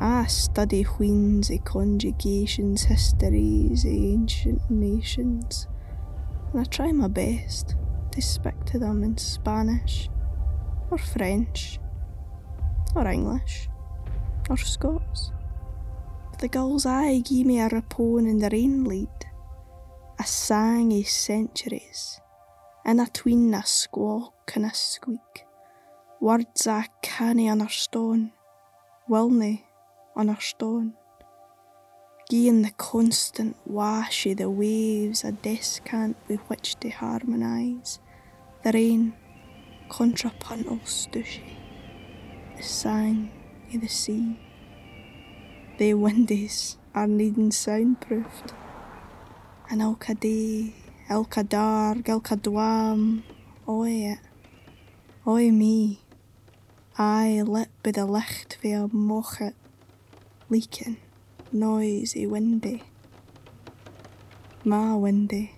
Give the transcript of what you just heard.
I study wheens e eh, conjugations, histories e ancient nations, and I try my best to speak to them in Spanish, or French, or English, or Scots. But the gulls eye gie me a rapone in the ain lead, a sang o centuries, in atween a squawk and a squeak, words I cannae underston, willnae underston. Gieing the constant wash o' the waves a descant with which to harmonise their ain contrapuntal stooshy, the sang o' the sea. They windies are needing soundproofed, and ilka day, ilka darg, ilka dwam, oye it, oye me, aye lit by the licht fae a mochit, leaking, noisy windy. Ma windy,